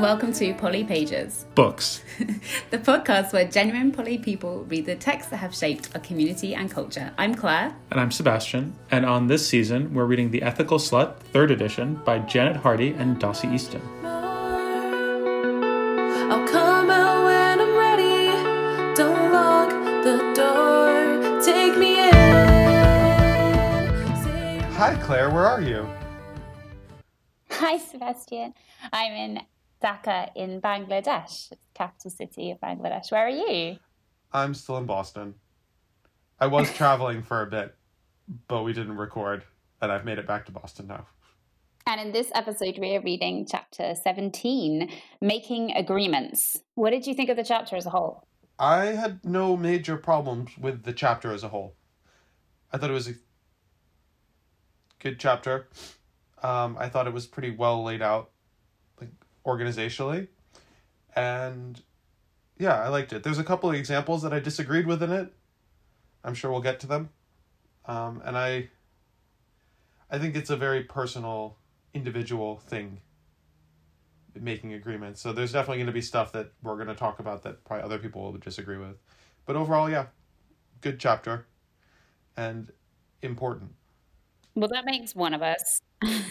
and welcome to Poly Pages, Books. the podcast where genuine poly people read the texts that have shaped our community and culture. I'm Claire. And I'm Sebastian. And on this season, we're reading The Ethical Slut, third edition, by Janet Hardy and Dossie Easton. I'll come out when I'm ready. Don't lock the door. Take me in. Say Hi, Claire. Where are you? Hi, Sebastian. I'm in Dhaka in Bangladesh, capital city of Bangladesh. Where are you? I'm still in Boston. I was traveling for a bit, but we didn't record, and I've made it back to Boston now. And in this episode, we are reading chapter 17 Making Agreements. What did you think of the chapter as a whole? I had no major problems with the chapter as a whole. I thought it was a good chapter. Um, I thought it was pretty well laid out, organizationally, and yeah, I liked it. There's a couple of examples that I disagreed with in it. I'm sure we'll get to them, um, and I. I think it's a very personal, individual thing. Making agreements, so there's definitely going to be stuff that we're going to talk about that probably other people will disagree with, but overall, yeah, good chapter, and important. Well, that makes one of us.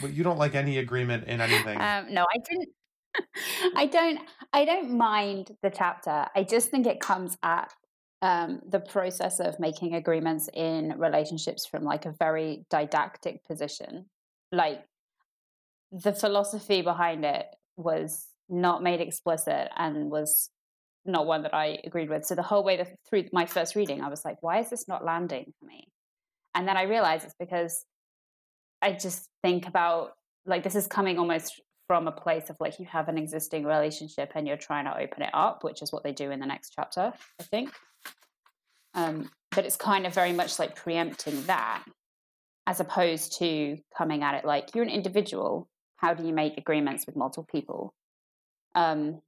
But you don't like any agreement in anything. Um, no, I didn't. I don't. I don't mind the chapter. I just think it comes at um, the process of making agreements in relationships from like a very didactic position. Like the philosophy behind it was not made explicit and was not one that I agreed with. So the whole way th- through my first reading, I was like, "Why is this not landing for me?" And then I realized it's because I just think about like this is coming almost from a place of like you have an existing relationship and you're trying to open it up, which is what they do in the next chapter, I think. Um, but it's kind of very much like preempting that as opposed to coming at it like you're an individual. How do you make agreements with multiple people? Um,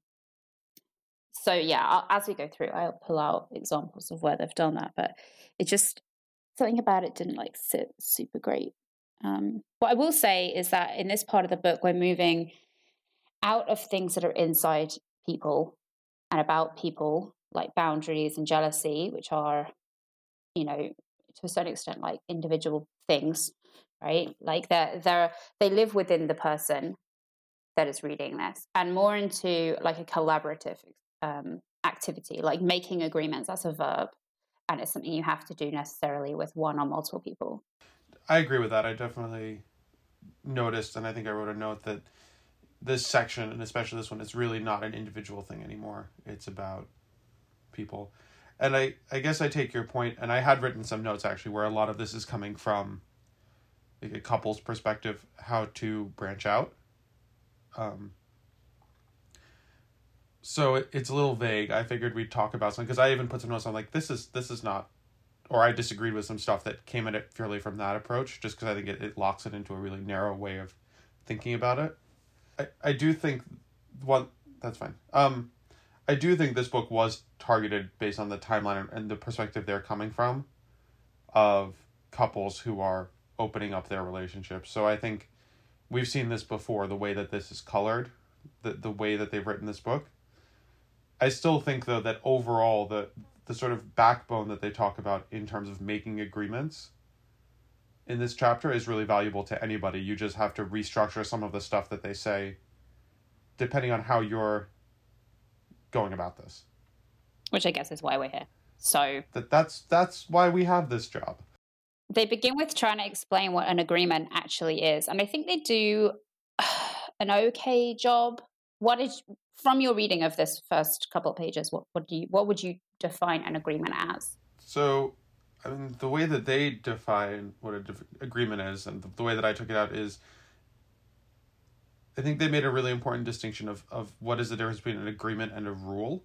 so yeah, I'll, as we go through, I'll pull out examples of where they've done that, but it just something about it didn't like sit super great. Um, what I will say is that in this part of the book, we're moving out of things that are inside people and about people, like boundaries and jealousy, which are, you know, to a certain extent, like individual things, right? Like they're they're they live within the person that is reading this, and more into like a collaborative um, activity, like making agreements. That's a verb, and it's something you have to do necessarily with one or multiple people. I agree with that. I definitely noticed, and I think I wrote a note that this section, and especially this one, is really not an individual thing anymore. It's about people. And I, I guess I take your point, and I had written some notes actually where a lot of this is coming from like a couple's perspective, how to branch out. Um, so it, it's a little vague. I figured we'd talk about something because I even put some notes on like this is this is not or I disagreed with some stuff that came at it purely from that approach, just because I think it, it locks it into a really narrow way of thinking about it. I, I do think one that's fine. Um, I do think this book was targeted based on the timeline and, the perspective they're coming from, of couples who are opening up their relationships. So I think we've seen this before. The way that this is colored, the the way that they've written this book. I still think though that overall the the sort of backbone that they talk about in terms of making agreements in this chapter is really valuable to anybody. You just have to restructure some of the stuff that they say depending on how you're going about this. which I guess is why we're here. So That that's that's why we have this job. they begin with trying to explain what an agreement actually is, and I think they do an okay job. What is from your reading of this first couple of pages? What what do you what would you define an agreement as? So, I mean, the way that they define what a dif- agreement is, and the, the way that I took it out is, I think they made a really important distinction of of what is the difference between an agreement and a rule,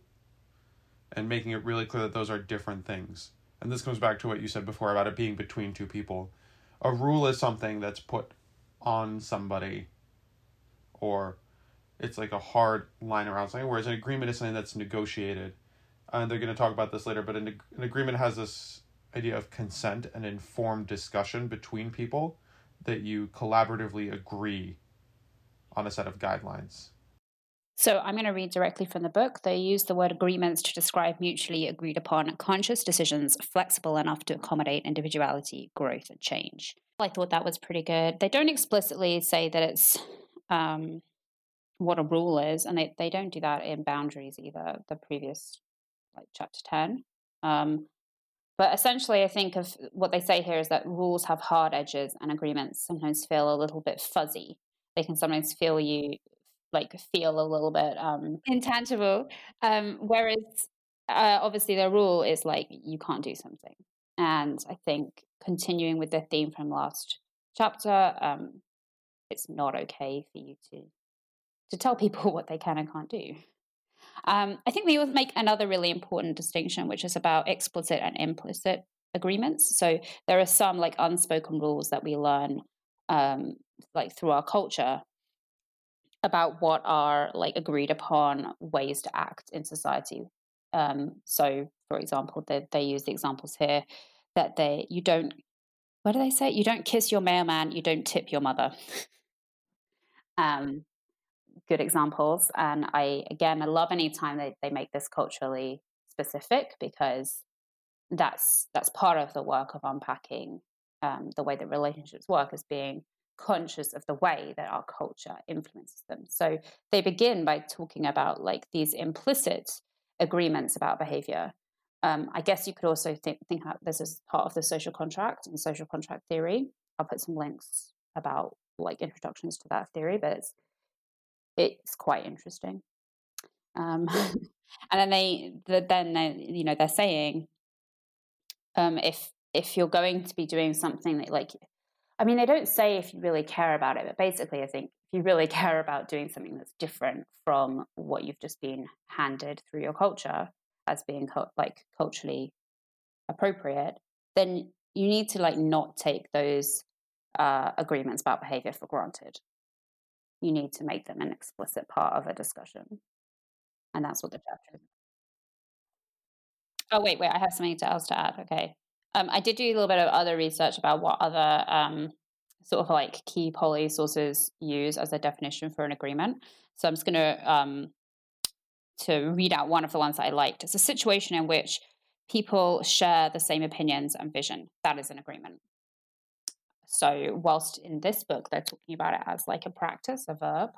and making it really clear that those are different things. And this comes back to what you said before about it being between two people. A rule is something that's put on somebody, or it's like a hard line around something, whereas an agreement is something that's negotiated and they're going to talk about this later, but an, an agreement has this idea of consent and informed discussion between people that you collaboratively agree on a set of guidelines. So I'm going to read directly from the book. They use the word agreements to describe mutually agreed upon conscious decisions flexible enough to accommodate individuality, growth, and change. I thought that was pretty good. They don't explicitly say that it's um, what a rule is, and they, they don't do that in boundaries either, the previous, like chapter 10. Um, but essentially, I think of what they say here is that rules have hard edges and agreements sometimes feel a little bit fuzzy. They can sometimes feel you like feel a little bit um, intangible. Um, whereas uh, obviously the rule is like you can't do something. And I think continuing with the theme from last chapter, um, it's not okay for you to to tell people what they can and can't do. Um, I think we will make another really important distinction, which is about explicit and implicit agreements. So there are some like unspoken rules that we learn um, like through our culture about what are like agreed upon ways to act in society. Um, so, for example, they, they use the examples here that they you don't. What do they say? You don't kiss your mailman. You don't tip your mother. um, good examples, and I again I love any time they, they make this culturally specific because that's that's part of the work of unpacking um, the way that relationships work as being conscious of the way that our culture influences them. So they begin by talking about like these implicit agreements about behavior. Um, I guess you could also think, think about this as part of the social contract and social contract theory. I'll put some links about like introductions to that theory, but it's it's quite interesting. Um, and then they, the, then they, you know, they're saying um, if if you're going to be doing something that like I mean, they don't say if you really care about it, but basically, I think if you really care about doing something that's different from what you've just been handed through your culture as being like culturally appropriate, then you need to like not take those uh, agreements about behavior for granted. You need to make them an explicit part of a discussion, and that's what the chapter is. Oh wait, wait, I have something else to add. Okay, um, I did do a little bit of other research about what other um, sort of like key poly sources use as a definition for an agreement. So I'm just going to um, to read out one of the ones that I liked. It's a situation in which people share the same opinions and vision. That is an agreement. So whilst in this book they're talking about it as like a practice, a verb,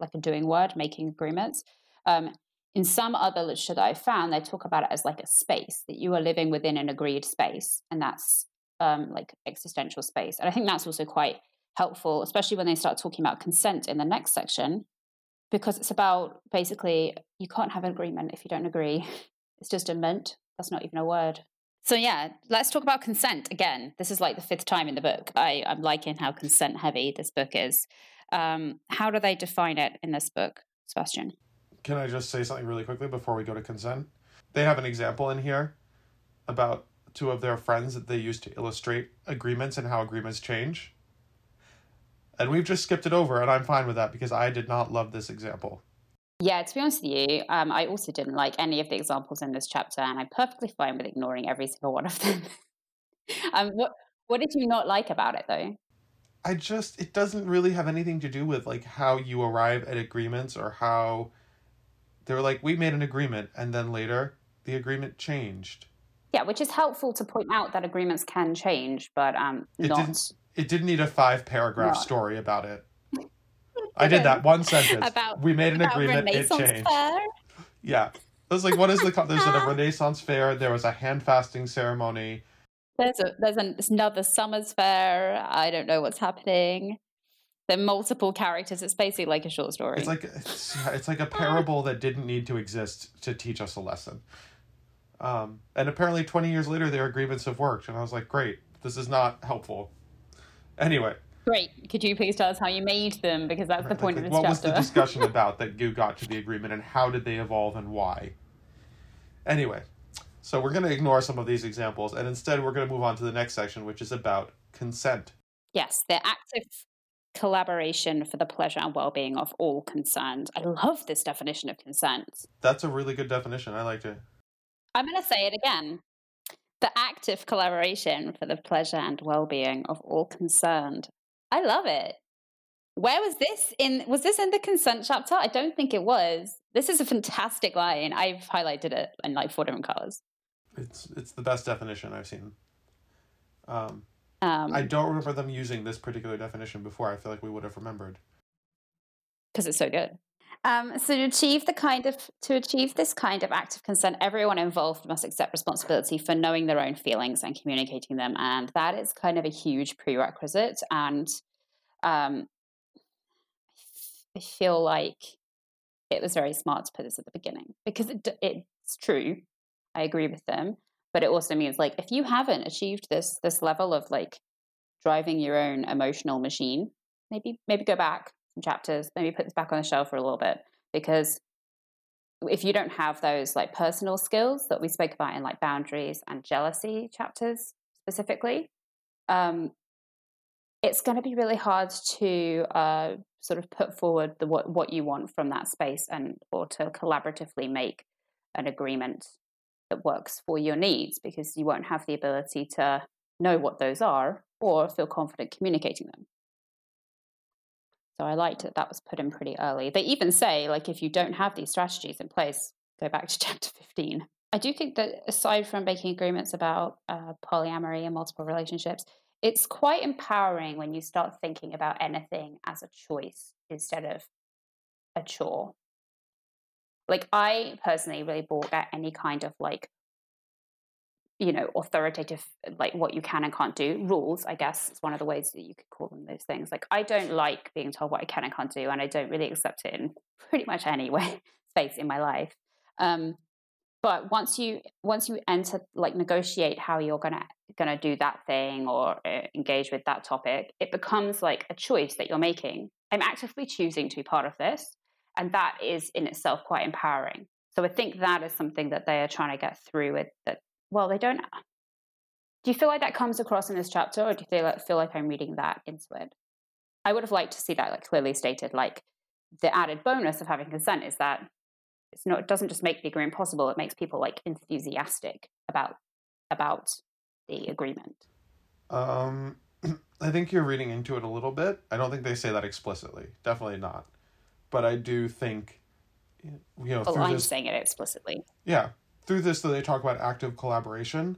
like a doing word, making agreements. Um, in some other literature that I found, they talk about it as like a space that you are living within an agreed space, and that's um, like existential space. And I think that's also quite helpful, especially when they start talking about consent in the next section, because it's about basically you can't have an agreement if you don't agree. It's just a mint. That's not even a word. So yeah, let's talk about consent again. This is like the fifth time in the book. I, I'm liking how consent heavy this book is. Um, how do they define it in this book, Sebastian? Can I just say something really quickly before we go to consent? They have an example in here about two of their friends that they use to illustrate agreements and how agreements change. And we've just skipped it over, and I'm fine with that because I did not love this example. Yeah, to be honest with you, um, I also didn't like any of the examples in this chapter, and I'm perfectly fine with ignoring every single one of them. um, what what did you not like about it, though? I just it doesn't really have anything to do with like how you arrive at agreements or how they were like, we made an agreement, and then later the agreement changed. Yeah, which is helpful to point out that agreements can change, but um, It not. didn't. It didn't need a five paragraph No. story about it. I did that one sentence. About- we made an agreement. It changed. fair. Yeah. I was like, what is the? co- There's a Renaissance fair. There was a hand fasting ceremony. There's a there's an, another Summers fair. I don't know what's happening. There are multiple characters. It's basically like a short story. It's like it's, it's like a parable that didn't need to exist to teach us a lesson. Um, and apparently, twenty years later, their agreements have worked, and I was like, great. This is not helpful. Anyway, Great. Could you please tell us how you made them? Because that's the point like, of this what was the discussion about that you got to the agreement and how did they evolve and why anyway so we're going to ignore some of these examples and instead we're going to move on to the next section which is about consent yes, they're active collaboration for the pleasure and well-being of all concerned. I love this definition of consent. that's a really good definition i liked it I'm going to say it again. The active collaboration for the pleasure and well-being of all concerned. I love it. Where was this in? Was this in the consent chapter? I don't think it was. This is a fantastic line. I've highlighted it in like four different colors. It's it's the best definition I've seen. Um, Um, I don't remember them using this particular definition before. I feel like we would have remembered. because it's so good. Um, so to achieve the kind of to achieve this kind of active consent, everyone involved must accept responsibility for knowing their own feelings and communicating them, and that is kind of a huge prerequisite. And um, I feel like it was very smart to put this at the beginning because it, it's true. I agree with them, but it also means like if you haven't achieved this this level of like driving your own emotional machine, maybe maybe go back chapters, maybe put this back on the shelf for a little bit because if you don't have those like personal skills that we spoke about in like boundaries and jealousy chapters specifically, um, it's going to be really hard to uh, sort of put forward the what, what you want from that space and or to collaboratively make an agreement that works for your needs because you won't have the ability to know what those are or feel confident communicating them. So I liked that that was put in pretty early. They even say, like, if you don't have these strategies in place, go back to chapter 15. I do think that aside from making agreements about uh, polyamory and multiple relationships, it's quite empowering when you start thinking about anything as a choice instead of a chore. Like, I personally really balk at any kind of like you know authoritative like what you can and can't do rules i guess is one of the ways that you could call them those things. Like i don't like being told what i can and can't do and i don't really accept it in pretty much any way space in my life. Um, but once you once you enter like negotiate how you're gonna gonna do that thing or uh, engage with that topic it becomes like a choice that you're making. I'm actively choosing to be part of this and that is in itself quite empowering. So i think that is something that they are trying to get through with that well, they don't. Do you feel like that comes across in this chapter, or do you feel like, feel like I'm reading that into it? I would have liked to see that like clearly stated. Like the added bonus of having consent is that it's not. It doesn't just make the agreement possible; it makes people like enthusiastic about about the agreement. Um, I think you're reading into it a little bit. I don't think they say that explicitly. Definitely not. But I do think, you know, through I'm this, saying it explicitly. yeah, through this, though, they talk about active collaboration.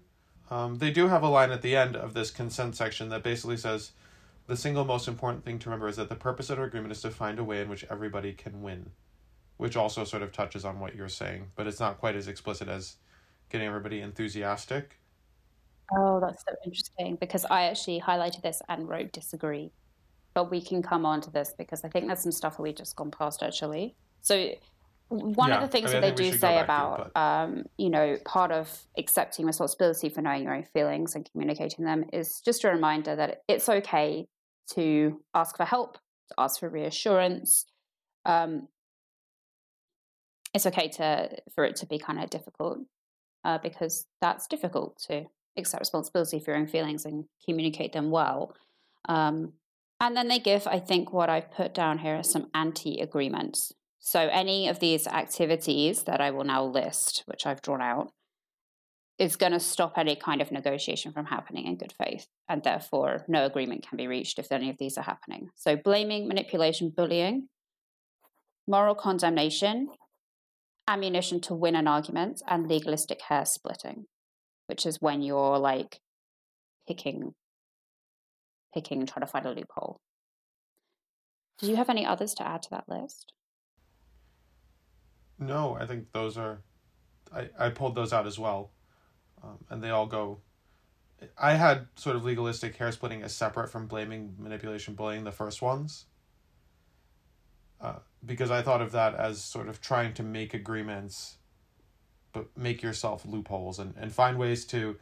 Um, they do have a line at the end of this consent section that basically says, "The single most important thing to remember is that the purpose of our agreement is to find a way in which everybody can win," which also sort of touches on what you're saying, but it's not quite as explicit as getting everybody enthusiastic. Oh, that's so interesting because I actually highlighted this and wrote disagree. But we can come on to this because I think there's some stuff that we've just gone past actually. So one Yeah, of the things I mean, that they do say to about um, you know, part of accepting responsibility for knowing your own feelings and communicating them is just a reminder that it's okay to ask for help, to ask for reassurance. Um, it's okay to for it to be kind of difficult uh, because that's difficult to accept responsibility for your own feelings and communicate them well. Um, and then they give, I think, what I've put down here are some anti agreements. So any of these activities that I will now list, which I've drawn out, is going to stop any kind of negotiation from happening in good faith. And therefore, no agreement can be reached if any of these are happening. So blaming, manipulation, bullying, moral condemnation, ammunition to win an argument, and legalistic hair splitting, which is when you're like picking, picking, trying to find a loophole. Do you have any others to add to that list? No, I think those are. I, I pulled those out as well. Um, and they all go. I had sort of legalistic hair splitting as separate from blaming, manipulation, bullying, the first ones. Uh, because I thought of that as sort of trying to make agreements, but make yourself loopholes and, and find ways to.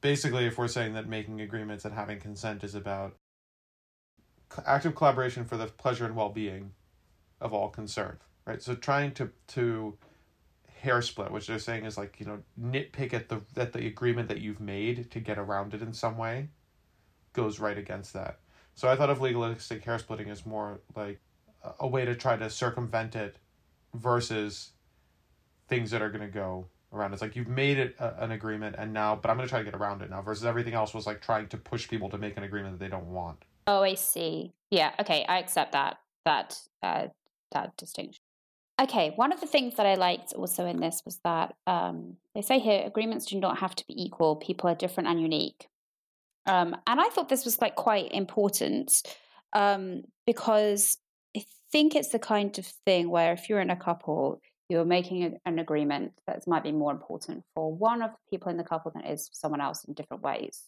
Basically, if we're saying that making agreements and having consent is about active collaboration for the pleasure and well being of all concerned, right? So trying to to hair split, which they're saying is like you know nitpick at the at the agreement that you've made to get around it in some way, goes right against that. So I thought of legalistic hair splitting as more like a- a way to try to circumvent it, versus things that are going to go around. It's like you've made it a, an agreement and now, but I'm going to try to get around it now. Versus everything else was like trying to push people to make an agreement that they don't want. Oh, I see. Yeah. Okay, I accept that that uh, that distinction. Okay, one of the things that I liked also in this was that um, they say here agreements do not have to be equal. People are different and unique. Um, and I thought this was like quite important um, because I think it's the kind of thing where if you're in a couple, you're making a, an agreement that might be more important for one of the people in the couple than it is for someone else in different ways.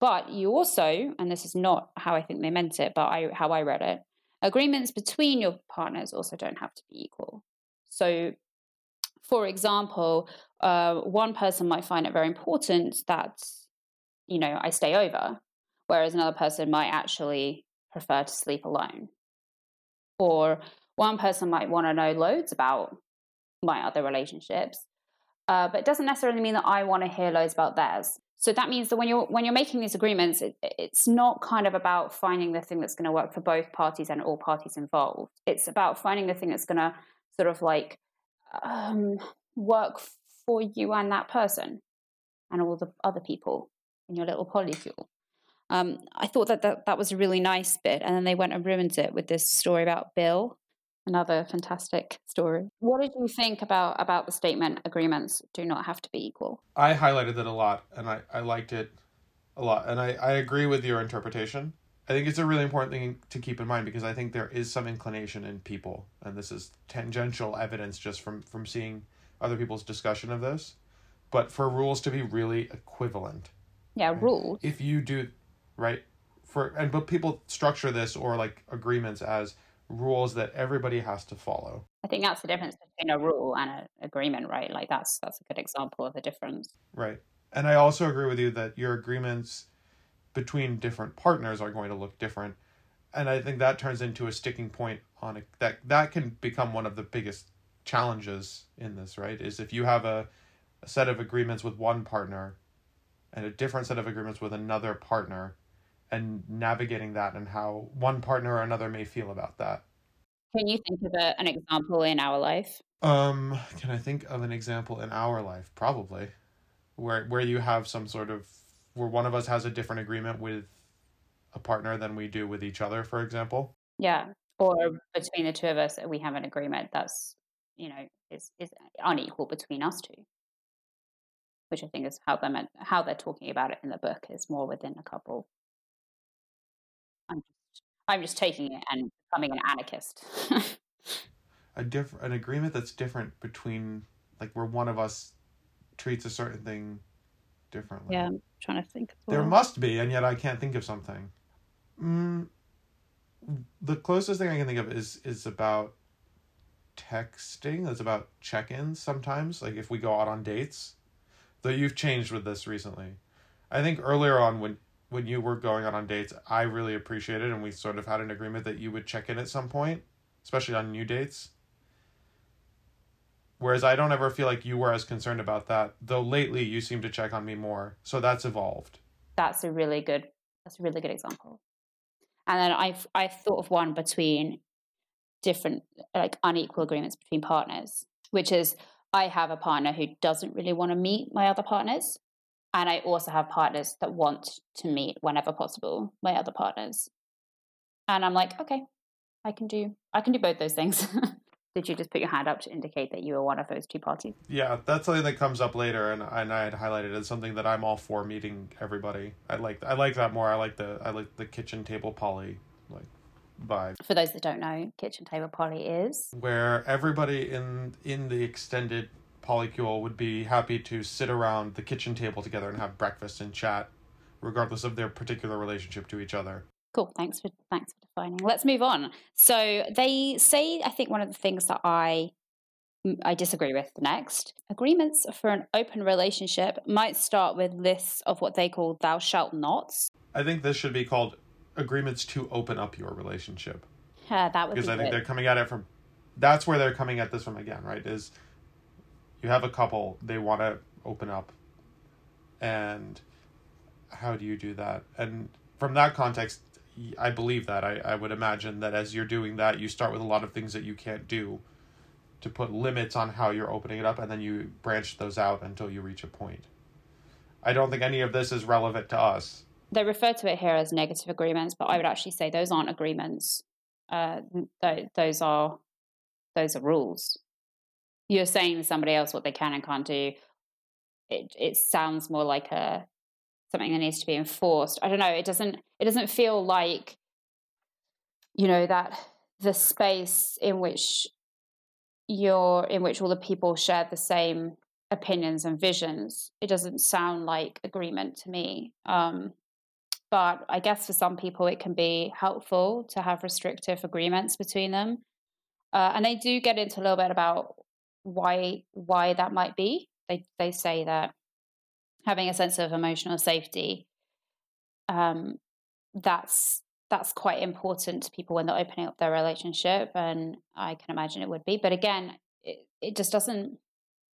But you also, and this is not how I think they meant it, but I, how I read it, agreements between your partners also don't have to be equal. So, for example, uh, one person might find it very important that, you know, I stay over, whereas another person might actually prefer to sleep alone. Or one person might want to know loads about my other relationships, uh, but it doesn't necessarily mean that I want to hear loads about theirs. So that means that when you're when you're making these agreements, it, it's not kind of about finding the thing that's going to work for both parties and all parties involved. It's about finding the thing that's going to sort of like um, work for you and that person and all the other people in your little polycule. Um, I thought that, that that was a really nice bit, and then they went and ruined it with this story about Bill another fantastic story. What did you think about about the statement agreements do not have to be equal? I highlighted that a lot and I, I liked it a lot. And I, I agree with your interpretation. I think it's a really important thing to keep in mind because I think there is some inclination in people, and this is tangential evidence just from, from seeing other people's discussion of this, but for rules to be really equivalent. Yeah, right? rules. If you do, right? For and but people structure this or like agreements as rules that everybody has to follow. I think that's the difference between a rule and an agreement, right? Like that's that's a good example of the difference. Right. And I also agree with you that your agreements between different partners are going to look different. And I think that turns into a sticking point on a, that that can become one of the biggest challenges in this, right? Is if you have a, a set of agreements with one partner and a different set of agreements with another partner, and navigating that and how one partner or another may feel about that. Can you think of a, an example in our life? Um, can I think of an example in our life? Probably, where where you have some sort of where one of us has a different agreement with a partner than we do with each other, for example. Yeah, or between the two of us, we have an agreement that's you know is is unequal between us two, which I think is how they meant how they're talking about it in the book is more within a couple. I'm just, I'm just taking it and becoming an anarchist. a different an agreement that's different between like where one of us treats a certain thing differently. Yeah, I'm trying to think. Well. There must be, and yet I can't think of something. Mm, the closest thing I can think of is is about texting. It's about check-ins sometimes. Like if we go out on dates, though you've changed with this recently. I think earlier on when when you were going out on dates, I really appreciated, and we sort of had an agreement that you would check in at some point, especially on new dates. Whereas I don't ever feel like you were as concerned about that, though lately you seem to check on me more. So that's evolved. That's a really good. That's a really good example. And then I've I've thought of one between different like unequal agreements between partners, which is I have a partner who doesn't really want to meet my other partners, and I also have partners that want to meet whenever possible my other partners. And I'm like, okay, I can do I can do both those things. Did you just put your hand up to indicate that you were one of those two parties? Yeah, that's something that comes up later, and and I had highlighted as something that I'm all for meeting everybody. I like I like that more. I like the I like the kitchen table poly like vibe. For those that don't know, kitchen table poly is where everybody in in the extended polycule would be happy to sit around the kitchen table together and have breakfast and chat, regardless of their particular relationship to each other. Cool. Thanks for thanks for defining. Let's move on. So they say, I think one of the things that I I disagree with the next. Agreements for an open relationship might start with lists of what they call thou shalt nots. I think this should be called agreements to open up your relationship. Yeah, that would because be I think good. they're coming at it from that's where they're coming at this from again, right? Is you have a couple they want to open up. And how do you do that? And from that context i believe that. I, I would imagine that as you're doing that you start with a lot of things that you can't do to put limits on how you're opening it up and then you branch those out until you reach a point. I don't think any of this is relevant to us. They refer to it here as negative agreements, but I would actually say those aren't agreements. Uh, th- those are those are rules. You're saying to somebody else what they can and can't do. It it sounds more like a something that needs to be enforced. I don't know. It doesn't. It doesn't feel like you know that the space in which you're in which all the people share the same opinions and visions. It doesn't sound like agreement to me. Um, but I guess for some people, it can be helpful to have restrictive agreements between them. Uh, and they do get into a little bit about why why that might be. They they say that having a sense of emotional safety, um, that's that's quite important to people when they're opening up their relationship, and I can imagine it would be. But again, it, it just doesn't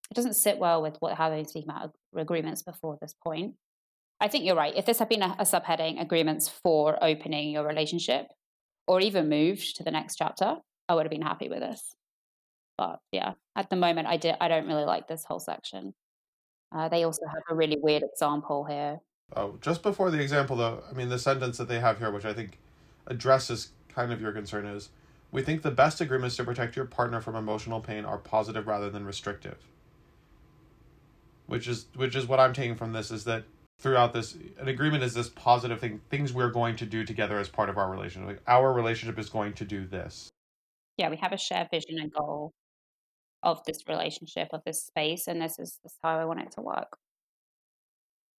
it doesn't sit well with what how they speak about agreements before this point. I think you're right. If this had been a, a subheading, agreements for opening your relationship, or even moved to the next chapter, I would have been happy with this. But yeah, at the moment, I did. I don't really like this whole section. Uh, they also have a really weird example here. Oh, just before the example, though, I mean, the sentence that they have here, which I think addresses kind of your concern, is we think the best agreements to protect your partner from emotional pain are positive rather than restrictive. Which is which is what I'm taking from this is that throughout this an agreement is this positive thing things we're going to do together as part of our relationship like our relationship is going to do this yeah we have a shared vision and goal of this relationship of this space and this is, this is how i want it to work.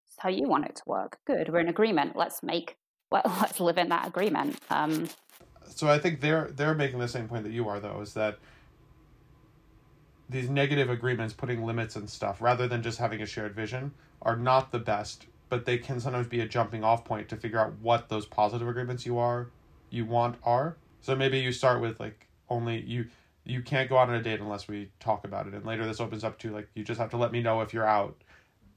Is how you want it to work. Good we're in agreement. Let's make let, let's live in that agreement um, so i think they're they're making the same point that you are though is that these negative agreements putting limits and stuff rather than just having a shared vision are not the best but they can sometimes be a jumping off point to figure out what those positive agreements you are you want are. So maybe you start with like only you you can't go out on a date unless we talk about it. And later this opens up to like you just have to let me know if you're out.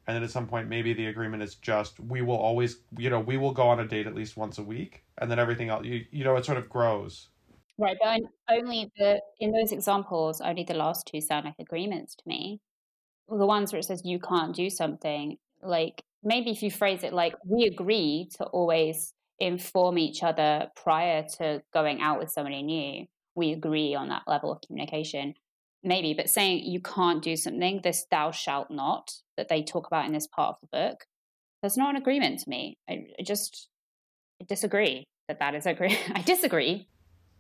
And then at some point maybe the agreement is just we will always you know we will go on a date at least once a week. And then everything else you, you know it sort of grows. Right but only the in those examples only the last two sound like agreements to me. The ones where it says you can't do something like maybe if you phrase it like we agree to always inform each other prior to going out with somebody new we agree on that level of communication maybe but saying you can't do something this thou shalt not that they talk about in this part of the book that's not an agreement to me. I, I just I disagree that that is agree i disagree.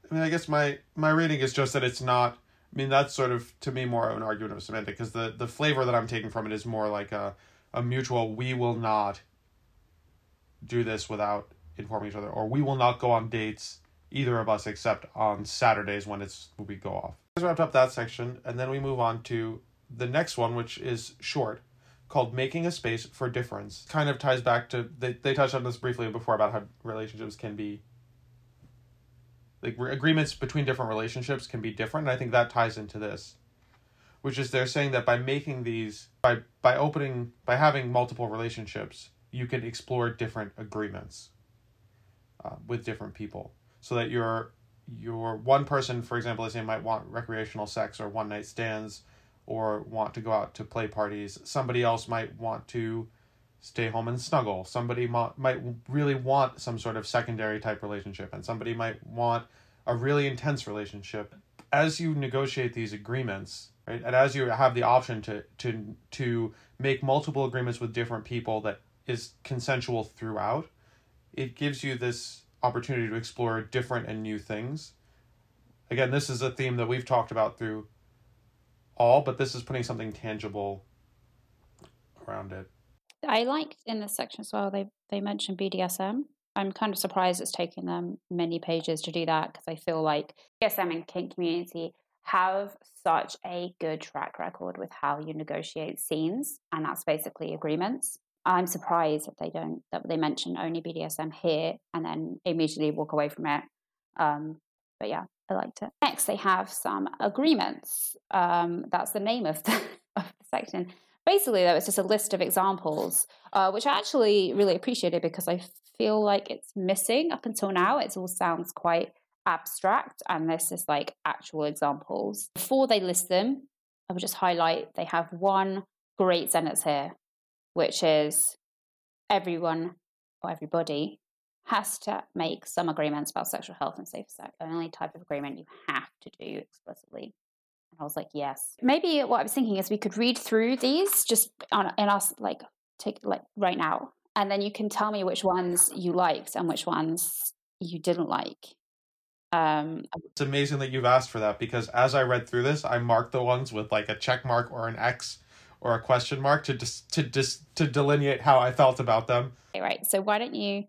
I mean i guess my my reading is just that it's not i mean that's sort of to me more of an argument of semantic because the the flavor that i'm taking from it is more like a a mutual we will not do this without informing each other or we will not go on dates either of us except on saturdays when it's when we go off. Let's wrap up that section and then we move on to the next one which is short called making a space for difference. Kind of ties back to they, they touched on this briefly before about how relationships can be like agreements between different relationships can be different and i think that ties into this which is they're saying that by making these by by opening by having multiple relationships you can explore different agreements uh, with different people so that you're you're one person for example let's say might want recreational sex or one night stands or want to go out to play parties somebody else might want to stay home and snuggle somebody might, might really want some sort of secondary type relationship and somebody might want a really intense relationship as you negotiate these agreements right? And as you have the option to to to make multiple agreements with different people that is consensual throughout, it gives you this opportunity to explore different and new things. Again, this is a theme that we've talked about through all, but this is putting something tangible around it. I liked in this section as well. They they mentioned BDSM. I'm kind of surprised it's taken them many pages to do that because I feel like BDSM and kink community have such a good track record with how you negotiate scenes, and that's basically agreements. I'm surprised that they don't that they mention only BDSM here and then immediately walk away from it. Um, but yeah, I liked it. Next, they have some agreements. Um, that's the name of the, of the section. Basically, though, it's just a list of examples, uh, which I actually really appreciated because I feel like it's missing up until now. It all sounds quite abstract and this is like actual examples. Before they list them, I would just highlight they have one great sentence here, which is everyone or everybody, has to make some agreements about sexual health and safe sex. The only type of agreement you have to do explicitly. And I was like, yes. Maybe what I was thinking is we could read through these just on in us like take like right now, and then you can tell me which ones you liked and which ones you didn't like. Um, It's amazing that you've asked for that because as I read through this, I marked the ones with like a check mark or an X or a question mark to just to just to delineate how I felt about them. okay, right. So why don't you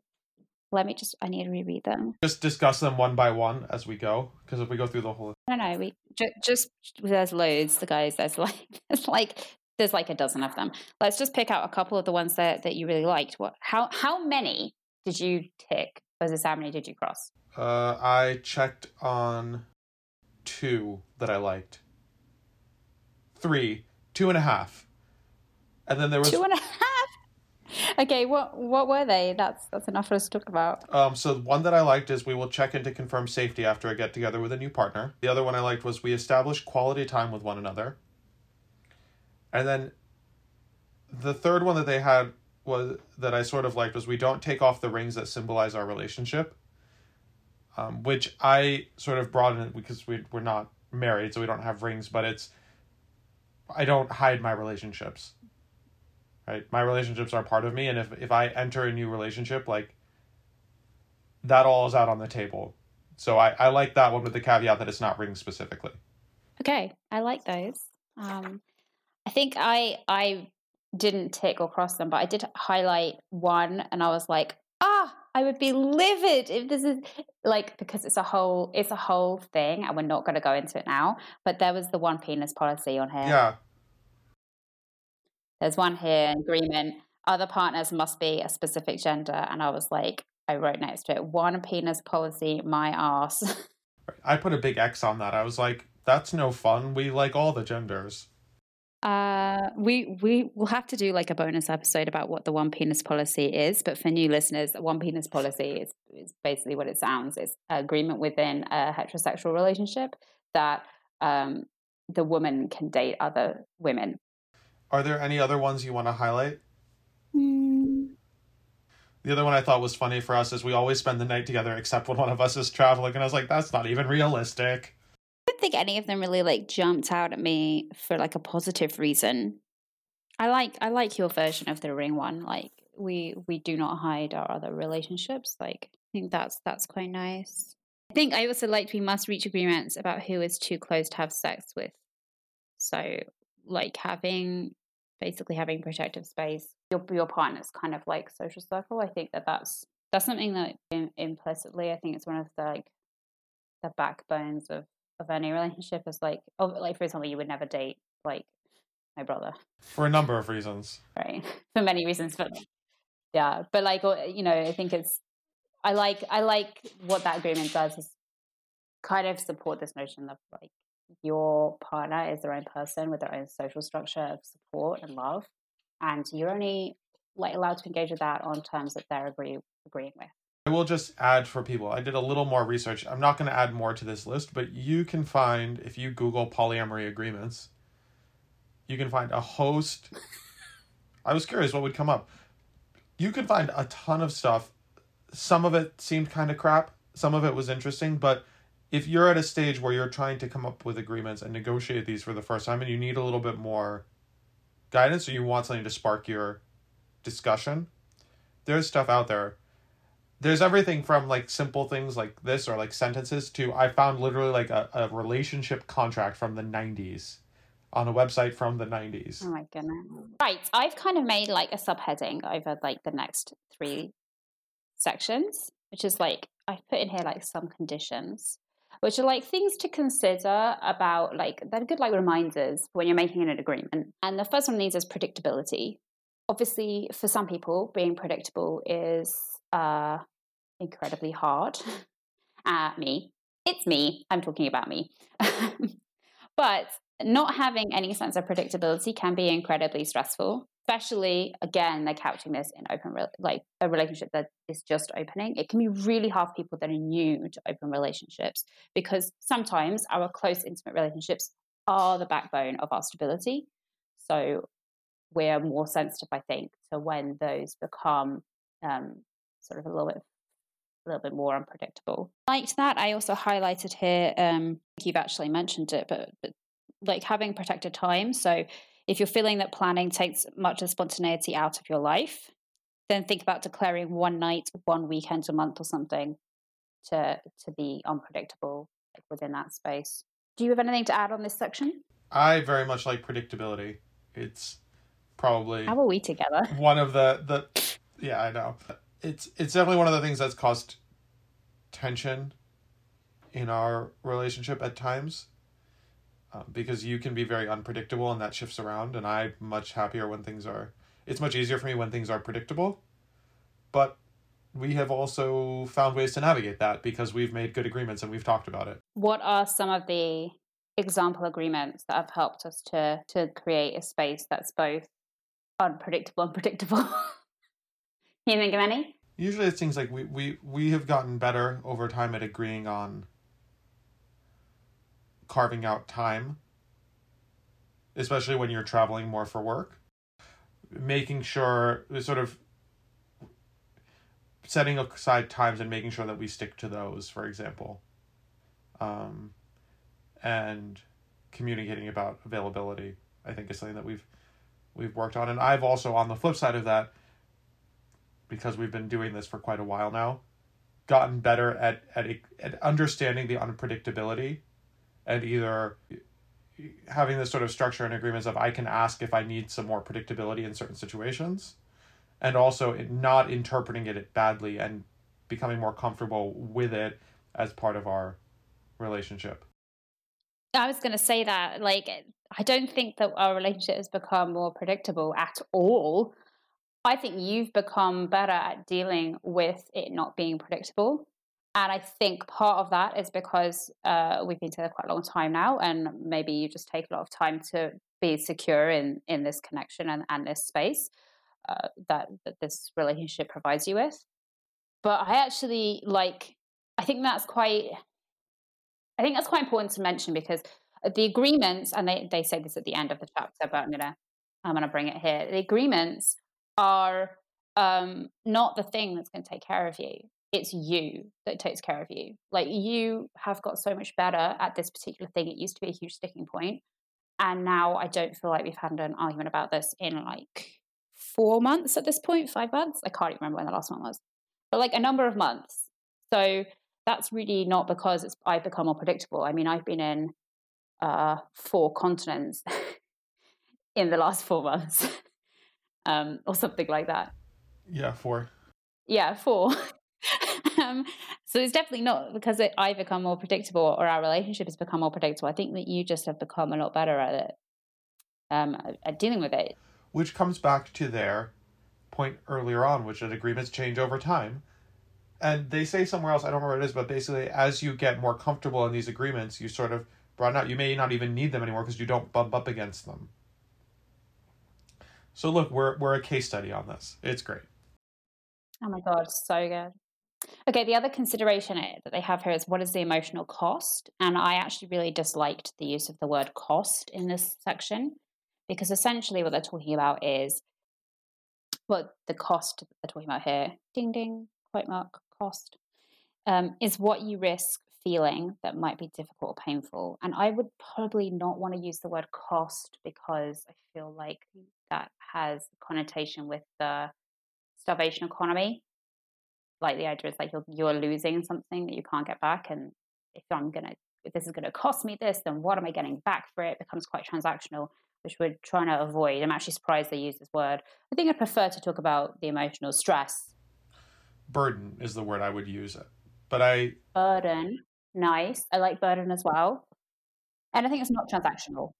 let me just? I need to reread them. Just discuss them one by one as we go because if we go through the whole No, no, we just, just there's loads. The guys, there's like there's like there's like a dozen of them. Let's just pick out a couple of the ones that that you really liked. What? How how many did you tick versus how many did you cross? Uh, I checked on two that I liked. Three, two and a half, and then there was Two and a half. Okay, what what were they? That's that's enough for us to talk about. um. So one that I liked is we will check in to confirm safety after I get together with a new partner. The other one I liked was we establish quality time with one another. And then, the third one that they had was that I sort of liked was we don't take off the rings that symbolize our relationship. Um, which I sort of brought in because we we're not married, so we don't have rings, but it's I don't hide my relationships. Right? My relationships are part of me, and if if I enter a new relationship, like that all is out on the table. So I, I like that one with the caveat that it's not ring specifically. Okay, I like those. Um, I think I I didn't tick or cross them, but I did highlight one, and I was like, I would be livid if this is like because it's a whole it's a whole thing, and we're not going to go into it now. But there was the one penis policy on here. Yeah. There's one here agreement. Other partners must be a specific gender, and I was like, I wrote next to it, one penis policy, my ass. I put a big X on that. I was like, that's no fun. We like all the genders. Uh, we we will have to do like a bonus episode about what the one penis policy is. But for new listeners, one penis policy is, is basically what it sounds. It's agreement within a heterosexual relationship that um, the woman can date other women. Are there any other ones you want to highlight? Mm, The other one I thought was funny for us is we always spend the night together except when one of us is traveling. And I was like, that's not even realistic. Don't think any of them really like jumped out at me for like a positive reason. I like I like your version of the ring one. Like we we do not hide our other relationships. Like I think that's that's quite nice. I think I also liked we must reach agreements about who is too close to have sex with. So like having basically having protective space. Your your partner's kind of like social circle. I think that that's that's something that im- implicitly I think it's one of the like the backbones of of any relationship is like oh like for example you would never date like my brother. For a number of reasons. right. For many reasons but yeah but like you know i think it's i like i like what that agreement does is kind of support this notion of like your partner is their own person with their own social structure of support and love and you're only like allowed to engage with that on terms that they're agree, agreeing with I will just add for people. I did a little more research. I'm not going to add more to this list, but you can find if you Google polyamory agreements, you can find a host. I was curious what would come up. You can find a ton of stuff. Some of it seemed kind of crap. Some of it was interesting, but if you're at a stage where you're trying to come up with agreements and negotiate these for the first time and you need a little bit more guidance or you want something to spark your discussion, there's stuff out there there's everything from like simple things like this or like sentences to I found literally like a, a relationship contract from the 90s on a website from the 90s. Oh my goodness. Right. I've kind of made like a subheading over like the next three sections, which is like I've put in here like some conditions, which are like things to consider about like they're good like reminders when you're making an agreement. And the first one of these is predictability. Obviously, for some people, being predictable is uh incredibly hard. at me. It's me. I'm talking about me. but not having any sense of predictability can be incredibly stressful especially again they're couching this in open re- like a relationship that is just opening it can be really hard for people that are new to open relationships because sometimes our close intimate relationships are the backbone of our stability so we're more sensitive i think to when those become um, sort of a little bit a little bit more unpredictable. Like that, I also highlighted here. Um, you've actually mentioned it, but, but like having protected time. So if you're feeling that planning takes much of spontaneity out of your life, then think about declaring one night, one weekend a month or something to to be unpredictable within that space. Do you have anything to add on this section? I very much like predictability. It's probably How are we together? one of the the yeah I know it's it's definitely one of the things that's caused tension in our relationship at times uh, because you can be very unpredictable and that shifts around and i'm much happier when things are it's much easier for me when things are predictable but we have also found ways to navigate that because we've made good agreements and we've talked about it What are some of the example agreements that have helped us to to create a space that's both unpredictable and predictable? Can you think of any? usually it's things like we, we we have gotten better over time at agreeing on carving out time especially when you're traveling more for work making sure sort of setting aside times and making sure that we stick to those for example um, and communicating about availability i think is something that we've we've worked on and i've also on the flip side of that because we've been doing this for quite a while now, gotten better at at, at understanding the unpredictability and either having this sort of structure and agreements of I can ask if I need some more predictability in certain situations and also not interpreting it badly and becoming more comfortable with it as part of our relationship. I was going to say that like I don't think that our relationship has become more predictable at all. I think you've become better at dealing with it not being predictable. And I think part of that is because uh, we've been together quite a long time now, and maybe you just take a lot of time to be secure in in this connection and, and this space uh, that that this relationship provides you with. But I actually like. I think that's quite. I think that's quite important to mention because the agreements, and they, they say this at the end of the chapter, but I'm gonna I'm gonna bring it here. The agreements are um, not the thing that's going to take care of you. It's you that takes care of you. Like you have got so much better at this particular thing. It used to be a huge sticking point, and now I don't feel like we've had an argument about this in like four months at this point, five months. I can't even remember when the last one was, but like a number of months. So that's really not because it's I've become more predictable. I mean, I've been in uh, four continents in the last four months um, or something like that. Yeah, four. Yeah, four. um, so it's definitely not because it, I become more predictable or our relationship has become more predictable. I think that you just have become a lot better at it, um, at dealing with it. Which comes back to their point earlier on, which that agreements change over time. And they say somewhere else, I don't remember what it is, but basically, as you get more comfortable in these agreements, you sort of broaden out. You may not even need them anymore because you don't bump up against them. So look, we're we're a case study on this. It's great. Oh my god, so good. Okay, the other consideration that they have here is what is the emotional cost? And I actually really disliked the use of the word cost in this section because essentially what they're talking about is what the cost that they're talking about here, ding ding, quote mark, cost, um, is what you risk feeling that might be difficult or painful. And I would probably not want to use the word cost because I feel like that has connotation with the starvation economy. Like the idea is like you're you're losing something that you can't get back, and if I'm gonna if this is gonna cost me this, then what am I getting back for it? it becomes quite transactional, which we're trying to avoid. I'm actually surprised they use this word. I think I'd prefer to talk about the emotional stress. Burden is the word I would use. But I burden, nice. I like burden as well, and I think it's not transactional.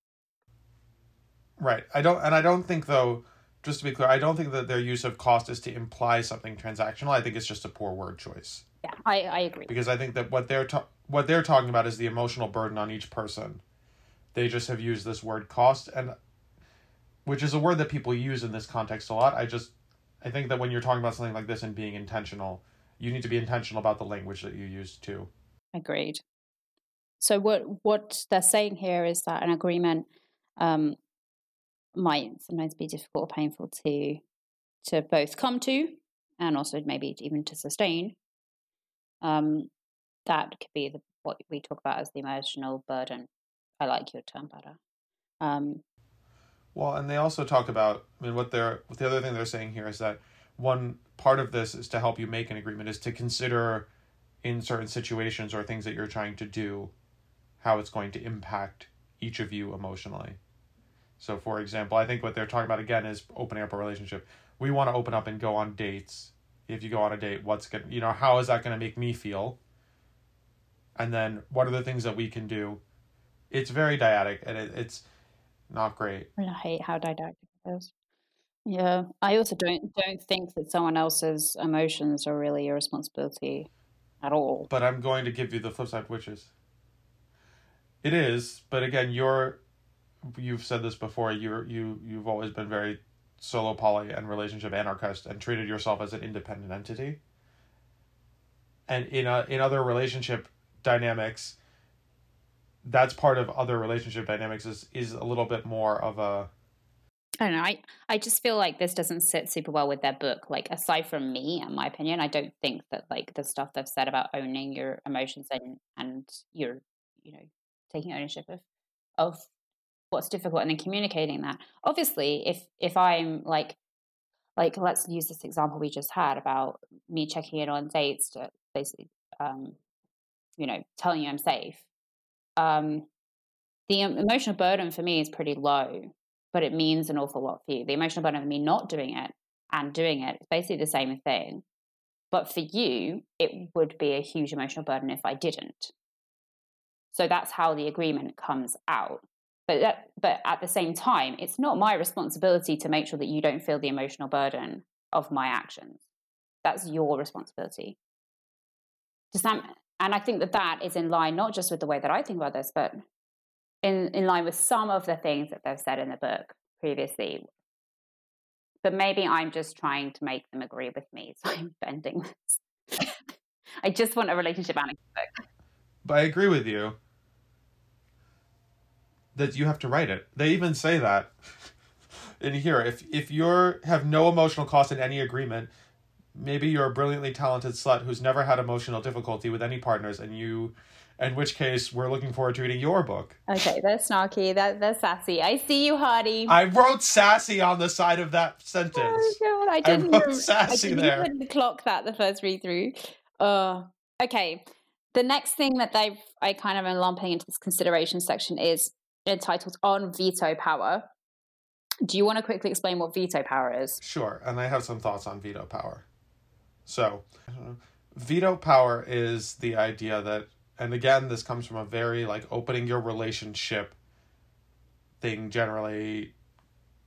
Right. I don't, and I don't think though. Just to be clear, I don't think that their use of cost is to imply something transactional. I think it's just a poor word choice. Yeah, I, I agree. Because I think that what they're ta- what they're talking about is the emotional burden on each person. They just have used this word cost, and which is a word that people use in this context a lot. I just I think that when you're talking about something like this and being intentional, you need to be intentional about the language that you use too. Agreed. So what what they're saying here is that an agreement um, might sometimes be difficult or painful to to both come to and also maybe even to sustain, um, that could be the, what we talk about as the emotional burden. I like your term better. Um, Well, and they also talk about. I mean, what they're what the other thing they're saying here is that one part of this is to help you make an agreement is to consider in certain situations or things that you're trying to do how it's going to impact each of you emotionally. So, for example, I think what they're talking about again is opening up a relationship. We want to open up and go on dates. If you go on a date, what's going to, you know, how is that going to make me feel? And then what are the things that we can do? It's very dyadic and it, it's not great. I hate how didactic it is. Yeah, I also don't don't think that someone else's emotions are really your responsibility at all. But I'm going to give you the flip side, which is it is, but again, you're you've said this before, you're you you've always been very solo poly and relationship anarchist and treated yourself as an independent entity. And in a in other relationship dynamics, that's part of other relationship dynamics is is a little bit more of a I don't know. I, I just feel like this doesn't sit super well with their book. Like, aside from me and my opinion, I don't think that like the stuff they've said about owning your emotions and and your you know taking ownership of of what's difficult and then communicating that. Obviously, if if I'm like like let's use this example we just had about me checking in on dates to basically um you know telling you I'm safe. Um, the emotional burden for me is pretty low but it means an awful lot for you. The emotional burden of me not doing it and doing it is basically the same thing. But for you, it would be a huge emotional burden if I didn't. So that's how the agreement comes out. But that, but at the same time, it's not my responsibility to make sure that you don't feel the emotional burden of my actions. That's your responsibility. Does that, and I think that that is in line not just with the way that I think about this, but in, in line with some of the things that they've said in the book previously. But maybe I'm just trying to make them agree with me, so I'm bending this. I just want a relationship anecdote. But I agree with you that you have to write it. They even say that in here. If if you're have no emotional cost in any agreement, maybe you're a brilliantly talented slut who's never had emotional difficulty with any partners, and you, in which case we're looking forward to reading your book. Okay, that's snarky. That that's sassy. I see you, Hardy. I wrote sassy on the side of that sentence. Oh, God, I I didn't, wrote rem- sassy I didn't there. even clock that the first read through. Uh, okay. The next thing that they've I kind of am lumping into this consideration section is entitled "On Veto Power." Do you want to quickly explain what veto power is? Sure, and I have some thoughts on veto power. So, veto power is the idea that, and again, this comes from a very like opening your relationship thing, generally,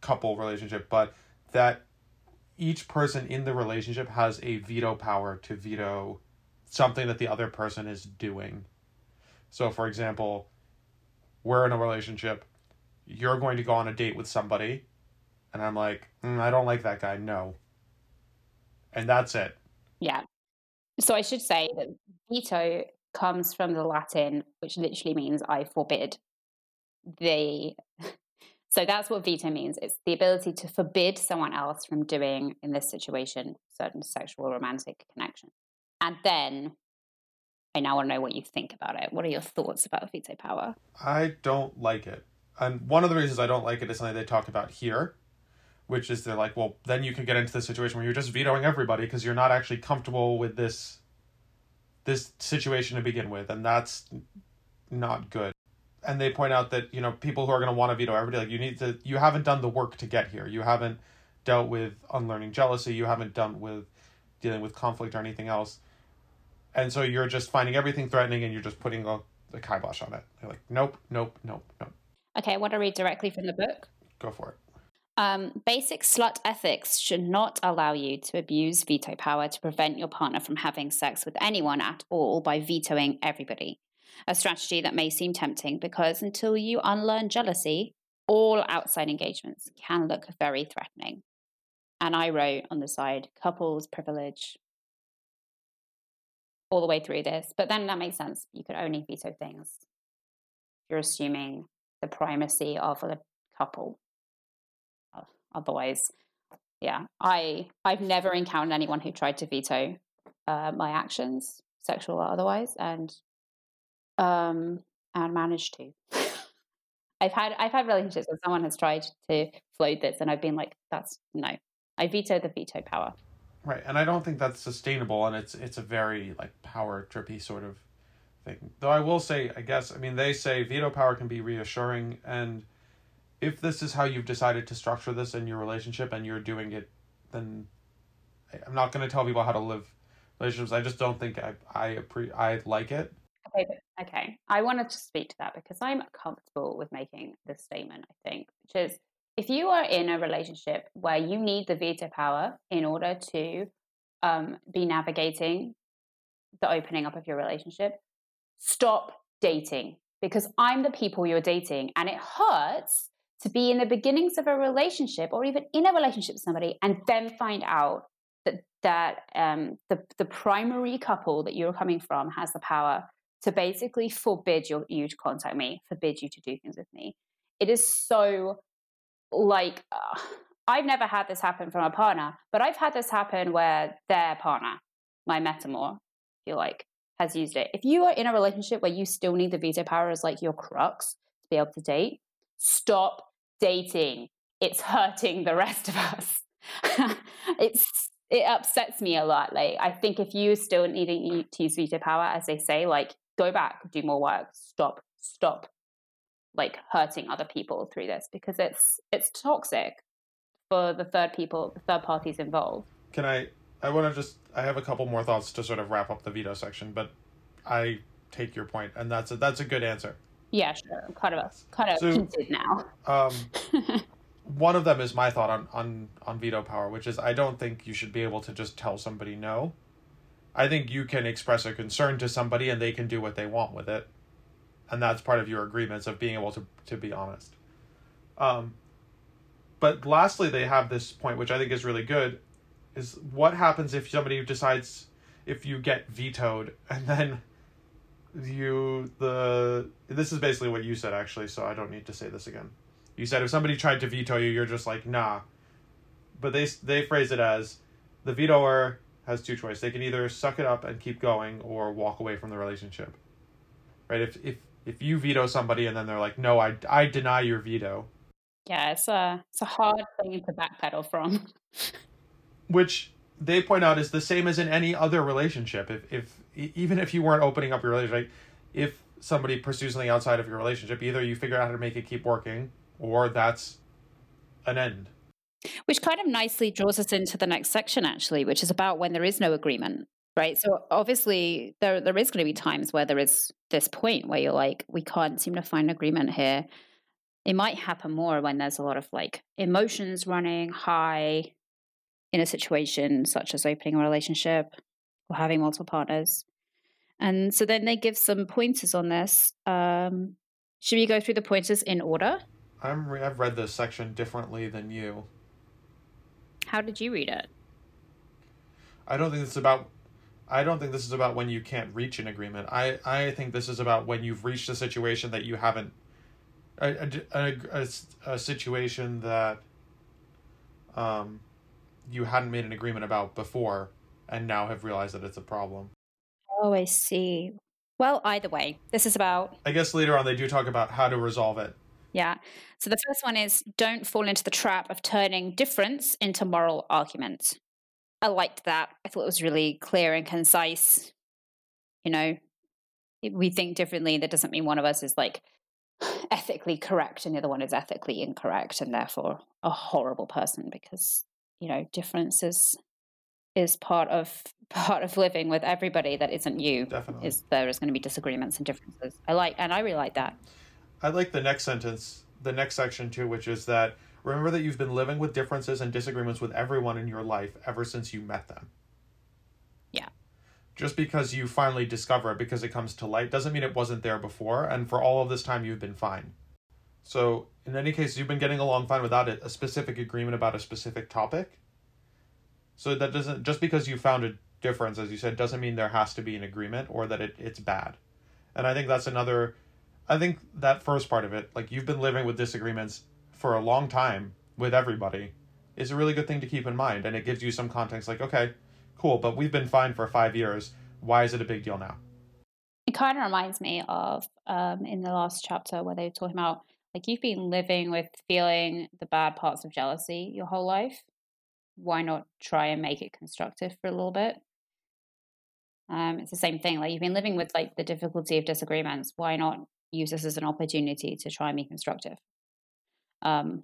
couple relationship, but that each person in the relationship has a veto power to veto something that the other person is doing. So, for example, we're in a relationship, you're going to go on a date with somebody, and I'm like, mm, I don't like that guy, no. And that's it. Yeah. So I should say that veto comes from the Latin, which literally means I forbid. The so that's what veto means. It's the ability to forbid someone else from doing, in this situation, certain sexual romantic connection. And then I now want to know what you think about it. What are your thoughts about veto power? I don't like it. And one of the reasons I don't like it is something they talk about here, which is they're like, well, then you can get into the situation where you're just vetoing everybody because you're not actually comfortable with this this situation to begin with, and that's not good. And they point out that, you know, people who are going to want to veto everybody, like you need to you haven't done the work to get here. You haven't dealt with unlearning jealousy, you haven't done with dealing with conflict or anything else. And so you're just finding everything threatening and you're just putting a, a kibosh on it. You're like, nope, nope, nope, nope. Okay, I want to read directly from the book. Go for it. Um, basic slut ethics should not allow you to abuse veto power to prevent your partner from having sex with anyone at all by vetoing everybody. A strategy that may seem tempting because until you unlearn jealousy, all outside engagements can look very threatening. And I wrote on the side couples privilege all the way through this. But then that makes sense. You could only veto things. You're assuming the primacy of a couple. Otherwise, yeah, I I've never encountered anyone who tried to veto uh, my actions, sexual or otherwise, and um and managed to. I've had I've had relationships where someone has tried to float this, and I've been like, "That's no." I veto the veto power. Right, and I don't think that's sustainable, and it's it's a very like power trippy sort of thing. Though I will say, I guess, I mean, they say veto power can be reassuring, and if this is how you've decided to structure this in your relationship, and you're doing it, then I'm not going to tell people how to live relationships. I just don't think I I appre- I like it. Okay, okay. I wanted to speak to that because I'm comfortable with making this statement. I think, which is if you are in a relationship where you need the veto power in order to um, be navigating the opening up of your relationship, stop dating because I'm the people you're dating, and it hurts to be in the beginnings of a relationship or even in a relationship with somebody and then find out that that um, the the primary couple that you're coming from has the power to basically forbid your, you to contact me, forbid you to do things with me. It is so like uh, I've never had this happen from a partner, but I've had this happen where their partner, my metamour, if you like, has used it. If you are in a relationship where you still need the veto power as like your crux to be able to date, stop dating. It's hurting the rest of us. it's it upsets me a lot. Like I think if you still needing to use veto power, as they say, like go back, do more work, stop, stop like hurting other people through this because it's it's toxic for the third people, the third parties involved. Can I? I want to just. I have a couple more thoughts to sort of wrap up the veto section, but I take your point, and that's a that's a good answer. Yeah, sure. Kind of kind of So- now. Um, one of them is my thought on, on on veto power, which is I don't think you should be able to just tell somebody no. I think you can express a concern to somebody and they can do what they want with it, and that's part of your agreements of being able to to be honest. Um, but lastly, they have this point, which I think is really good, is what happens if somebody decides if you get vetoed and then you the this is basically what you said actually, so I don't need to say this again. You said if somebody tried to veto you, you're just like nah. But they they phrase it as the vetoer has two choices. They can either suck it up and keep going or walk away from the relationship. Right? If if if you veto somebody and then they're like, "No, I I deny your veto." Yeah, it's a it's a hard thing to backpedal from. which they point out is the same as in any other relationship. If if even if you weren't opening up your relationship, like, if somebody pursues something outside of your relationship, either you figure out how to make it keep working, or that's an end. Which kind of nicely draws us into the next section, actually, which is about when there is no agreement, right? So obviously, there there is going to be times where there is this point where you're like, we can't seem to find agreement here. It might happen more when there's a lot of like emotions running high in a situation such as opening a relationship or having multiple partners. And so then they give some pointers on this. Um, should we go through the pointers in order? I'm re- I've read this section differently than you. How did you read it? I don't think it's about. I don't think this is about when you can't reach an agreement. I, I think this is about when you've reached a situation that you haven't, a, a, a, a, a situation that, um, you hadn't made an agreement about before, and now have realized that it's a problem. Oh, I see. Well, either way, this is about, I guess later on they do talk about how to resolve it. yeah. So the first one is don't fall into the trap of turning difference into moral argument. I liked that. I thought it was really clear and concise. You know, if we think differently. That doesn't mean one of us is like ethically correct and the other one is ethically incorrect and therefore a horrible person because, you know, difference is is part of part of living with everybody that isn't you Definitely. is there is going to be disagreements and differences. I like, and I really like that. I like the next sentence, the next section too, which is that remember that you've been living with differences and disagreements with everyone in your life ever since you met them. Yeah. Just because you finally discover it because it comes to light doesn't mean it wasn't there before, and for all of this time you've been fine. So, in any case, you've been getting along fine without it, a specific agreement about a specific topic. So that doesn't just because you found a difference, as you said, doesn't mean there has to be an agreement or that it, it's bad. And I think that's another I think that first part of it, like you've been living with disagreements for a long time with everybody, is a really good thing to keep in mind, and it gives you some context. Like, okay, cool, but we've been fine for five years. Why is it a big deal now? It kind of reminds me of um, in the last chapter where they were talking about like you've been living with feeling the bad parts of jealousy your whole life. Why not try and make it constructive for a little bit? Um, it's the same thing. Like you've been living with like the difficulty of disagreements. Why not use this as an opportunity to try and be constructive? Um,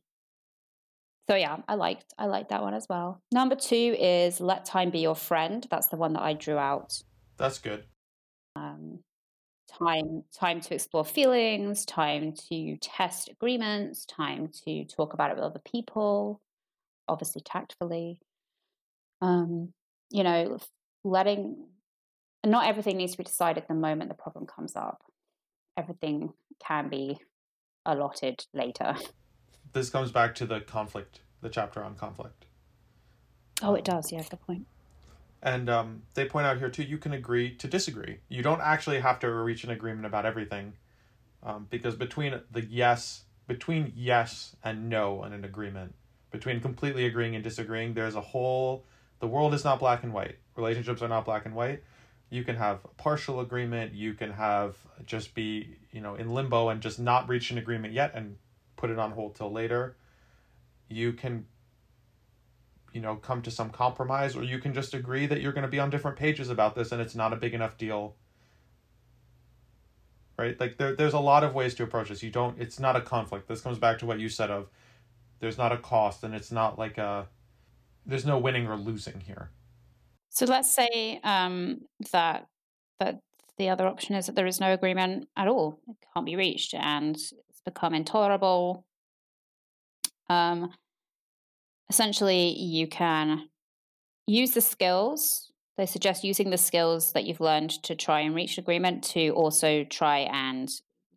so yeah, I liked I liked that one as well. Number two is let time be your friend. That's the one that I drew out. That's good. Um, time time to explore feelings, time to test agreements, time to talk about it with other people, obviously tactfully. Um, you know, letting not everything needs to be decided the moment the problem comes up. Everything can be allotted later. This comes back to the conflict, the chapter on conflict. Oh, it does. Yeah, good point. And um, they point out here too, you can agree to disagree. You don't actually have to reach an agreement about everything, um, because between the yes, between yes and no and an agreement, between completely agreeing and disagreeing, there's a whole. The world is not black and white. Relationships are not black and white. You can have partial agreement. You can have just be you know in limbo and just not reach an agreement yet and put it on hold till later. You can you know come to some compromise or you can just agree that you're going to be on different pages about this and it's not a big enough deal. Right? Like there, there's a lot of ways to approach this. You don't it's not a conflict. This comes back to what you said of there's not a cost and it's not like a there's no winning or losing here. So let's say um, that that the other option is that there is no agreement at all; it can't be reached, and become intolerable. Um, essentially, you can use the skills. They suggest using the skills that you've learned to try and reach agreement to also try and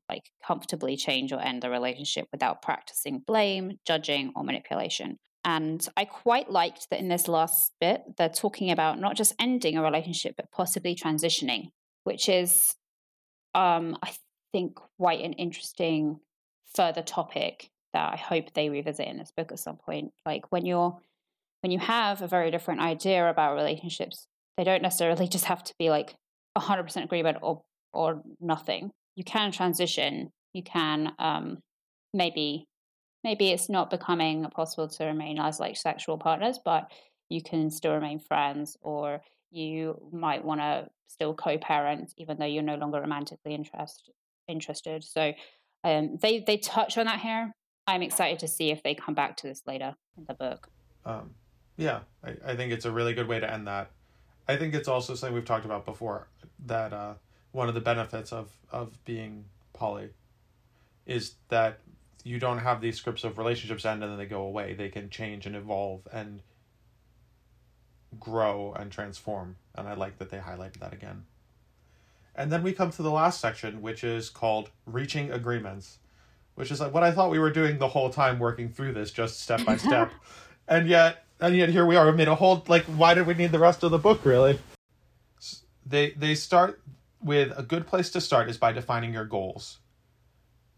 like comfortably change or end the relationship without practicing blame, judging, or manipulation. And I quite liked that in this last bit, they're talking about not just ending a relationship, but possibly transitioning, which is, um, I think, quite an interesting further topic that I hope they revisit in this book at some point. Like when you're when you have a very different idea about relationships, they don't necessarily just have to be like 100% agreement or or nothing. You can transition. You can um, maybe maybe it's not becoming possible to remain as like sexual partners, but you can still remain friends, or you might want to still co-parent even though you're no longer romantically interest, interested. So um, they they touch on that here. I'm excited to see if they come back to this later in the book. um, yeah I, I think it's a really good way to end that i think it's also something we've talked about before that uh, one of the benefits of of being poly is that you don't have these scripts of relationships end and then they go away they can change and evolve and grow and transform and i like that they highlighted that again and then we come to the last section which is called reaching agreements which is like what i thought we were doing the whole time working through this just step by step. And yet and yet here we are. We made a whole like why did we need the rest of the book really? They they start with a good place to start is by defining your goals.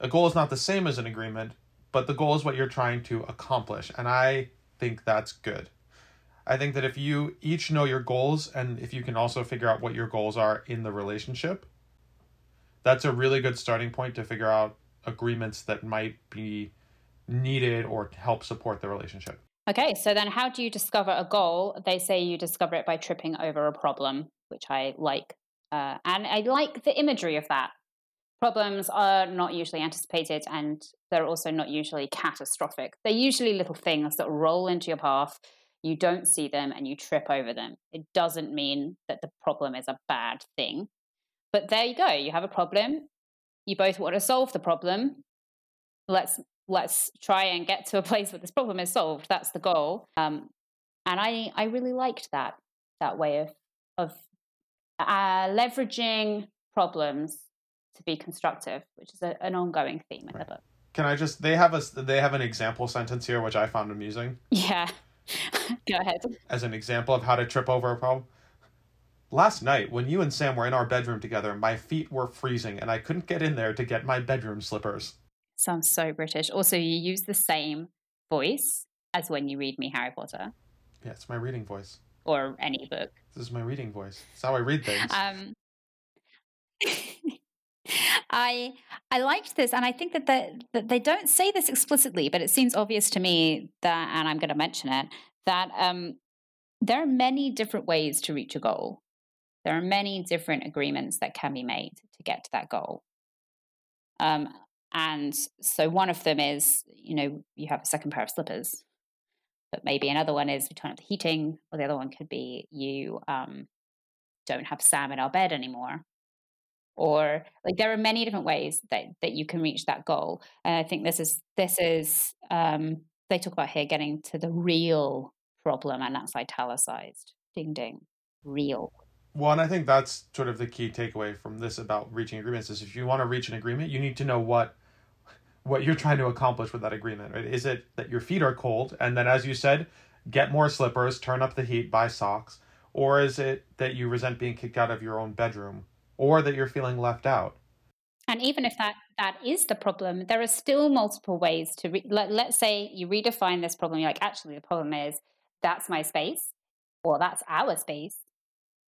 A goal is not the same as an agreement but the goal is what you're trying to accomplish and i think that's good i think that if you each know your goals and if you can also figure out what your goals are in the relationship that's a really good starting point to figure out agreements that might be needed or help support the relationship Okay, so then how do you discover a goal? They say you discover it by tripping over a problem, which I like. Uh, and I like the imagery of that. Problems are not usually anticipated and they're also not usually catastrophic. They're usually little things that roll into your path. You don't see them and you trip over them. It doesn't mean that the problem is a bad thing. But there you go. You have a problem. You both want to solve the problem. Let's let's try and get to a place where this problem is solved. That's the goal. Um, and I, I really liked that that way of of uh, leveraging problems to be constructive, which is a, an ongoing theme in Right. the book. can i just they have a they have an example sentence here which i found amusing Yeah, go ahead. as an example of how to trip over a problem. Last night, when you and Sam were in our bedroom together, my feet were freezing and I couldn't get in there to get my bedroom slippers. Sounds so British. Also, you use the same voice as when you read me Harry Potter Yeah, it's my reading voice. or any book. This is my reading voice. It's how I read things. Um, I I liked this, and I think that they, that they don't say this explicitly, but it seems obvious to me that, and I'm going to mention it, that um, there are many different ways to reach a goal. There are many different agreements that can be made to get to that goal. Um, and so one of them is, you know, you have a second pair of slippers, but maybe another one is we turn up the heating, or the other one could be you um, don't have Sam in our bed anymore. Or like there are many different ways that, that you can reach that goal. And I think this is this is um, they talk about here getting to the real problem, and that's italicized. Ding ding, real. Well, and I think that's sort of the key takeaway from this about reaching agreements is if you want to reach an agreement, you need to know what what you're trying to accomplish with that agreement. Right? Is it that your feet are cold, and then, as you said, get more slippers, turn up the heat, buy socks, or is it that you resent being kicked out of your own bedroom, or that you're feeling left out? And even if that that is the problem, there are still multiple ways to re- let, let's say you redefine this problem. You're like, actually, the problem is that's my space, or that's our space,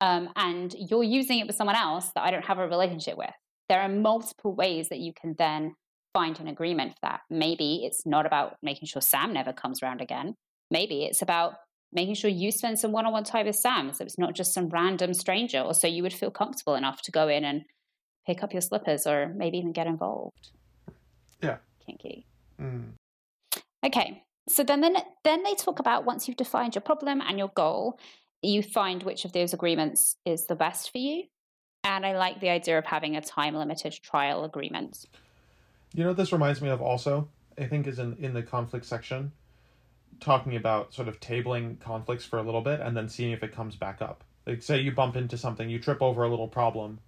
um, and you're using it with someone else that I don't have a relationship with. There are multiple ways that you can then find an agreement for that. Maybe it's not about making sure Sam never comes around again. Maybe it's about making sure you spend some one on one time with Sam. So it's not just some random stranger, or so you would feel comfortable enough to go in and pick up your slippers or maybe even get involved. Yeah. Kinky. Mm. Okay. So then, then then they talk about once you've defined your problem and your goal, you find which of those agreements is the best for you. And I like the idea of having a time limited trial agreement. You know what this reminds me of also? I think is in, in the conflict section, talking about sort of tabling conflicts for a little bit and then seeing if it comes back up. Like say you bump into something, you trip over a little problem,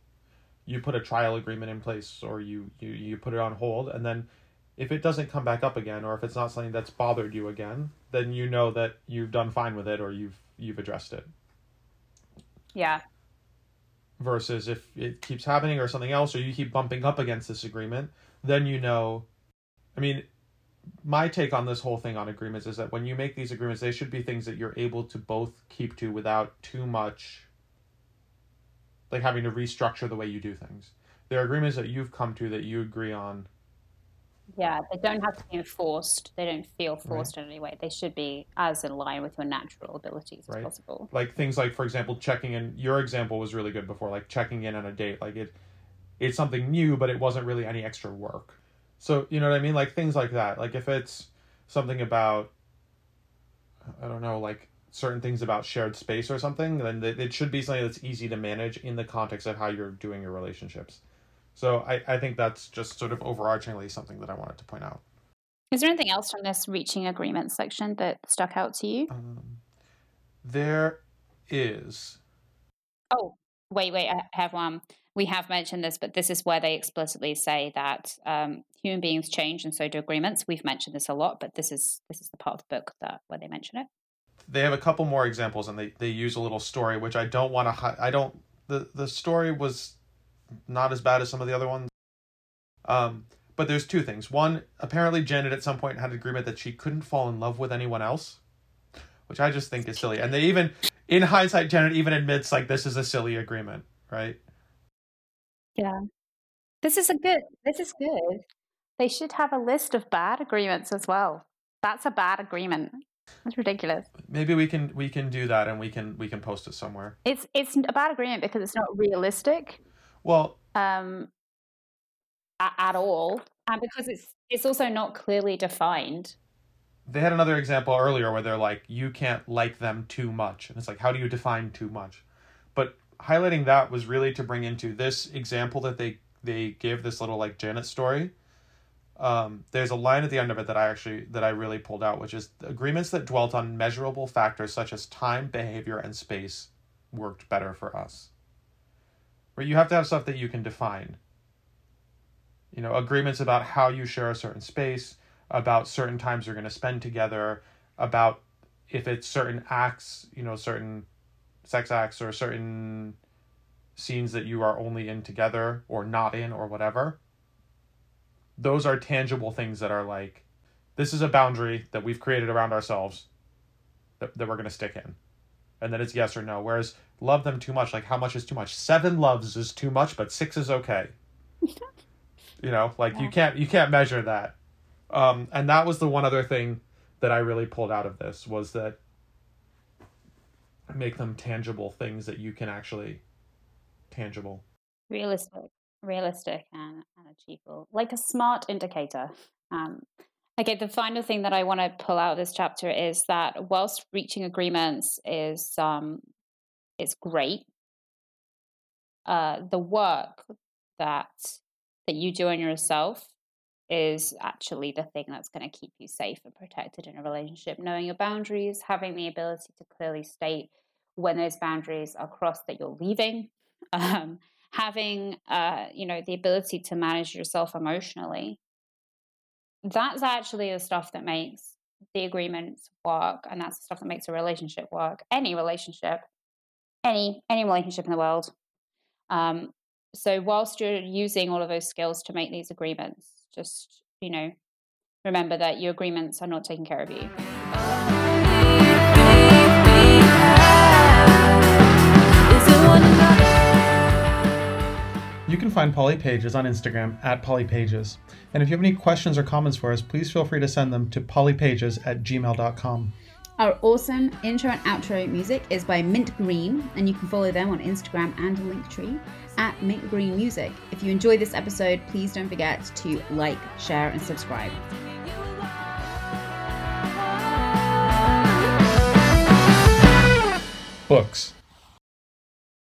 you put a trial agreement in place or you, you, you put it on hold and then if it doesn't come back up again or if it's not something that's bothered you again, then you know that you've done fine with it or you've you've addressed it. Yeah. versus if it keeps happening or something else or you keep bumping up against this agreement then you know i mean my take on this whole thing on agreements is that when you make these agreements they should be things that you're able to both keep to without too much like having to restructure the way you do things. There are agreements that you've come to that you agree on. Yeah, they don't have to be enforced. They don't feel forced in any way. They should be as in line with your natural abilities as possible. like things like for example checking in. Your example was really good before like checking in on a date. Like it it's something new but it wasn't really any extra work so you know what i mean? Like things like that. Like if it's something about i don't know like certain things about shared space or something then it it should be something that's easy to manage in the context of how you're doing your relationships. So i, I think that's just sort of overarchingly something that i wanted to point out. Is there anything else from this reaching agreement section that stuck out to you? um, there is. Oh, wait, wait, I have one. We have mentioned this, but this is where they explicitly say that um, human beings change and so do agreements. We've mentioned this a lot, but this is this is the part of the book that where they mention it. they have a couple more examples and they, they use a little story which i don't want to i don't the the story was not as bad as some of the other ones. Um but there's two things. One apparently janet at some point had an agreement that she couldn't fall in love with anyone else which i just think is silly. and they even in hindsight janet even admits like this is a silly agreement right Yeah. This is a good this is good. They should have a list of bad agreements as well. That's a bad agreement. That's ridiculous. maybe we can we can do that and we can we can post it somewhere It's it's a bad agreement because it's not realistic well um, at, at all, and because it's it's also not clearly defined. they had another example earlier where they're like you can't like them too much and it's like how do you define too much but highlighting that was really to bring into this example that they they gave this little like janet story. Um, there's a line at the end of it that i actually that i really pulled out which is agreements that dwelt on measurable factors such as time behavior and space worked better for us. Right, you have to have stuff that you can define. You know agreements about how you share a certain space about certain times you're going to spend together about if it's certain acts you know certain sex acts or certain scenes that you are only in together or not in or whatever those are tangible things that are like this is a boundary that we've created around ourselves that, that we're going to stick in. And then it's yes or no. Whereas love them too much, like how much is too much? Seven loves is too much, but six is okay. you know, like you can't you can't measure that. Um, and that was the one other thing that I really pulled out of this was that make them tangible things that you can actually tangible. realistic realistic and, and achievable like a smart indicator um, okay the final thing that i want to pull out of this chapter is that whilst reaching agreements is um is great uh the work that that you do on yourself is actually the thing that's going to keep you safe and protected in a relationship knowing your boundaries having the ability to clearly state when those boundaries are crossed that you're leaving um, having uh, you know the ability to manage yourself emotionally. That's actually the stuff that makes the agreements work and that's the stuff that makes a relationship work. Any relationship any any relationship in the world. Um, so whilst you're using all of those skills to make these agreements just you know remember that your agreements are not taking care of you You can find Poly Pages on Instagram at Poly Pages. And if you have any questions or comments for us, please feel free to send them to polypages at gmail.com. Our awesome intro and outro music is by Mint Green, and you can follow them on Instagram and Linktree at Mint Green Music. If you enjoy this episode, please don't forget to like, share, and subscribe. Books.